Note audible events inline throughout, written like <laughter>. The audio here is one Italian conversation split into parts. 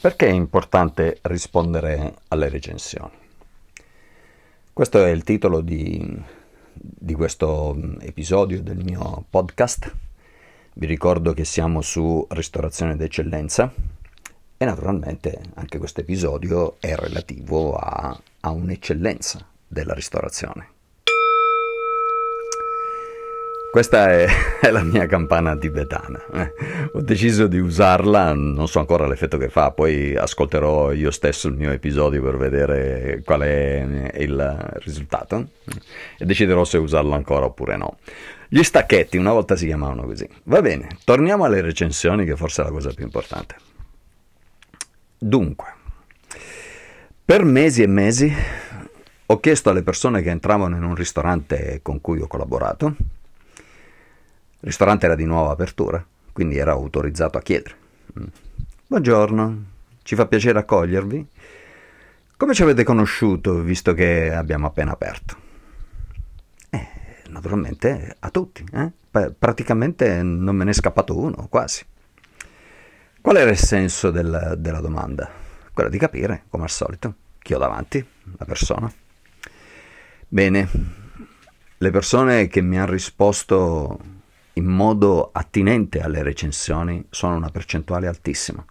Perché è importante rispondere alle recensioni? Questo è il titolo di, di, questo episodio del mio podcast. Vi ricordo che siamo su ristorazione d'eccellenza e naturalmente anche questo episodio è relativo a, a un'eccellenza della ristorazione. Questa è, <laughs> è, la mia campana tibetana. Eh, ho deciso di usarla, non so ancora l'effetto che fa, poi ascolterò io stesso il mio episodio per vedere qual è il risultato e deciderò se usarlo ancora oppure no. Gli stacchetti una volta si chiamavano così. Va bene, torniamo alle recensioni che forse è la cosa più importante. Dunque, per mesi e mesi ho chiesto alle persone che entravano in un ristorante con cui ho collaborato il ristorante era di nuova apertura, quindi era autorizzato a chiedere. Mm. Buongiorno, ci fa piacere accogliervi. Come ci avete conosciuto visto che abbiamo appena aperto? Eh, naturalmente a tutti, eh? praticamente non me ne è scappato uno, quasi. Qual era il senso del, della domanda? Quella di capire, come al solito, chi ho davanti, la persona. Bene, le persone che mi hanno risposto in modo attinente alle recensioni sono una percentuale altissima,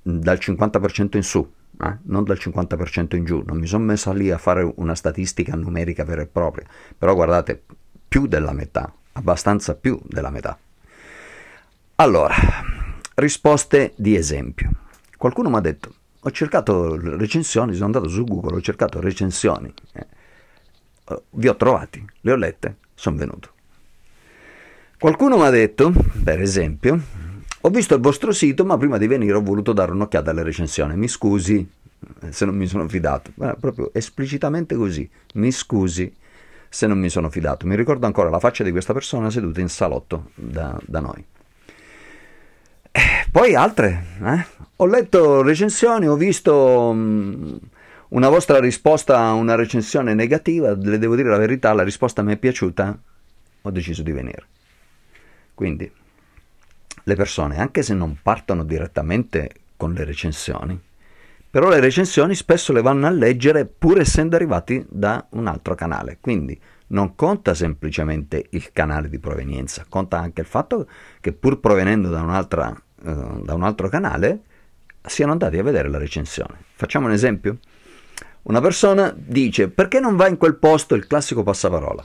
dal 50% in su, eh? non dal 50% in giù. Non mi sono messo lì a fare una statistica numerica vera e propria, però guardate, più della metà, abbastanza più della metà. Allora, risposte di esempio. Qualcuno mi ha detto, ho cercato recensioni, sono andato su Google, ho cercato recensioni, eh, vi ho trovati, le ho lette, sono venuto. Qualcuno mi ha detto, per esempio, ho visto il vostro sito, ma prima di venire ho voluto dare un'occhiata alle recensioni. Mi scusi se non mi sono fidato. Guarda, proprio esplicitamente così. Mi scusi se non mi sono fidato. Mi ricordo ancora la faccia di questa persona seduta in salotto da, da noi. Poi altre. Eh? Ho letto recensioni, ho visto mm, una vostra risposta a una recensione negativa. Le devo dire la verità, la risposta mi è piaciuta. Ho deciso di venire. Quindi le persone, anche se non partono direttamente con le recensioni, però le recensioni spesso le vanno a leggere pur essendo arrivati da un altro canale. Quindi non conta semplicemente il canale di provenienza, conta anche il fatto che pur provenendo da, uh, da un altro canale siano andati a vedere la recensione. Facciamo un esempio? Una persona dice perché non va in quel posto il classico passaparola?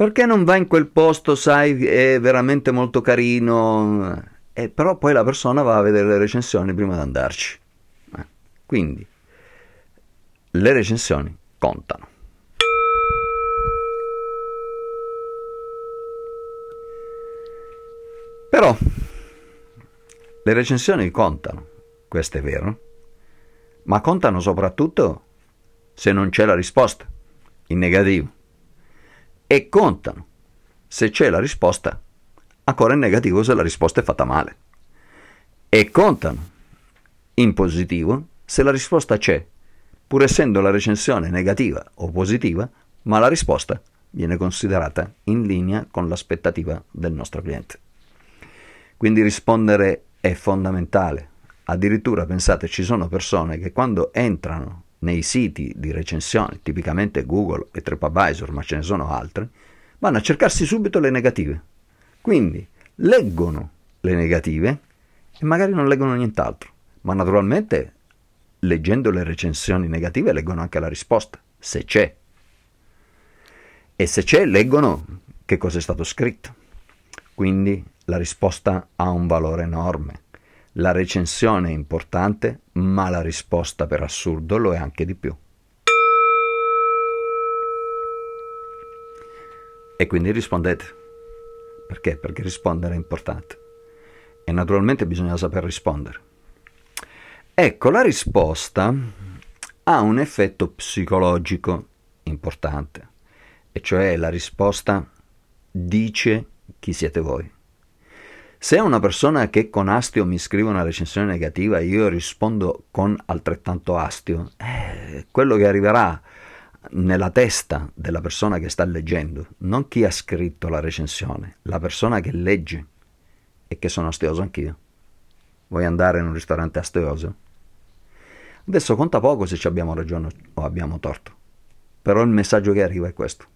Perché non va in quel posto, sai, è veramente molto carino, eh, però poi la persona va a vedere le recensioni prima di andarci. Eh, quindi, le recensioni contano. Però, le recensioni contano, questo è vero, ma contano soprattutto se non c'è la risposta, in negativo e contano. Se c'è la risposta, ancora in negativo se la risposta è fatta male. E contano in positivo se la risposta c'è, pur essendo la recensione negativa o positiva, ma la risposta viene considerata in linea con l'aspettativa del nostro cliente. Quindi rispondere è fondamentale. Addirittura pensate ci sono persone che quando entrano nei siti di recensione, tipicamente Google e TripAdvisor, ma ce ne sono altri, vanno a cercarsi subito le negative. Quindi leggono le negative e magari non leggono nient'altro, ma naturalmente leggendo le recensioni negative leggono anche la risposta, se c'è. E se c'è leggono che cosa è stato scritto. Quindi la risposta ha un valore enorme. La recensione è importante, ma la risposta per assurdo lo è anche di più. E quindi rispondete. Perché? Perché rispondere è importante. E naturalmente bisogna saper rispondere. Ecco, la risposta ha un effetto psicologico importante, e cioè la risposta dice chi siete voi. Se una persona che con astio mi scrive una recensione negativa e io rispondo con altrettanto astio, eh, quello che arriverà nella testa della persona che sta leggendo, non chi ha scritto la recensione, la persona che legge e che sono astioso anch'io. Vuoi andare in un ristorante astioso? Adesso conta poco se ci abbiamo ragione o abbiamo torto. Però il messaggio che arriva è questo.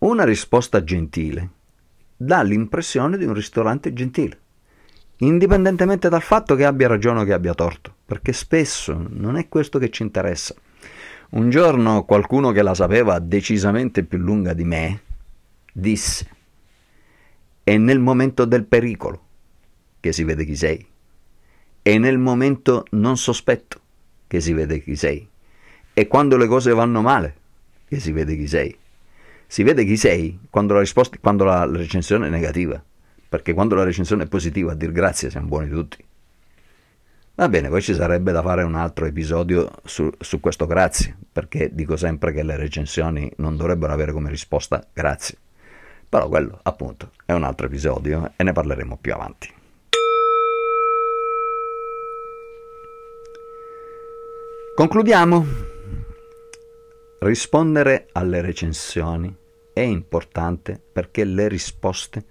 Una risposta gentile dà l'impressione di un ristorante gentile, indipendentemente dal fatto che abbia ragione o che abbia torto, perché spesso non è questo che ci interessa. Un giorno qualcuno che la sapeva decisamente più lunga di me disse, è nel momento del pericolo che si vede chi sei, è nel momento non sospetto che si vede chi sei, è quando le cose vanno male che si vede chi sei. Si vede chi sei quando la, risposta, quando la, recensione è negativa, perché quando la recensione è positiva a dir grazie siamo buoni tutti. Va bene, poi ci sarebbe da fare un altro episodio su, su, questo grazie, perché dico sempre che le recensioni non dovrebbero avere come risposta grazie. Però quello, appunto, è un altro episodio e ne parleremo più avanti. Concludiamo. Rispondere alle recensioni è importante perché le risposte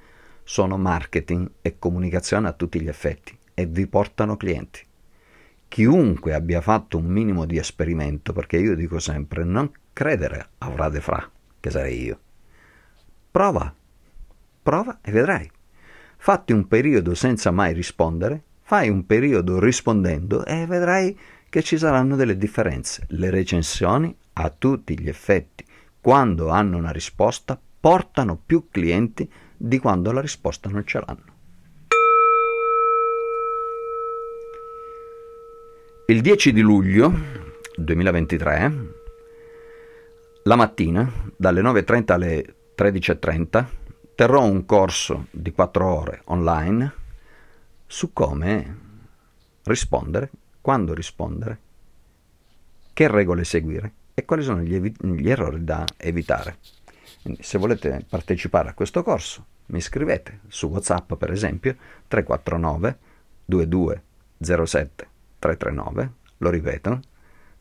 sono marketing e comunicazione a tutti gli effetti e vi portano clienti. Chiunque abbia fatto un minimo di esperimento, perché io dico sempre non credere a Frate Fra, che sarei io. Prova, prova e vedrai. Fatti un periodo senza mai rispondere, fai un periodo rispondendo e vedrai che ci saranno delle differenze. Le recensioni a tutti gli effetti, quando hanno una risposta, portano più clienti di quando la risposta non ce l'hanno. Il 10 di luglio 2023, la mattina, dalle 9.30 alle 13.30, terrò un corso di 4 ore online su come rispondere, quando rispondere, che regole seguire e quali sono gli, evi- gli errori da evitare. Quindi, se volete partecipare a questo corso, mi scrivete su WhatsApp, per esempio, 349 2207 339, lo ripeto,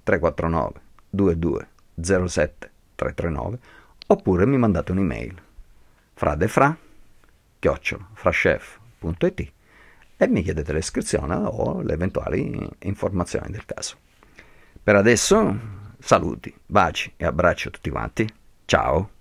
349 2207 339, oppure mi mandate un'email fradefra chiocciola e mi chiedete l'iscrizione o le eventuali informazioni del caso. Per adesso Saluti, baci e abbraccio a tutti quanti. Ciao.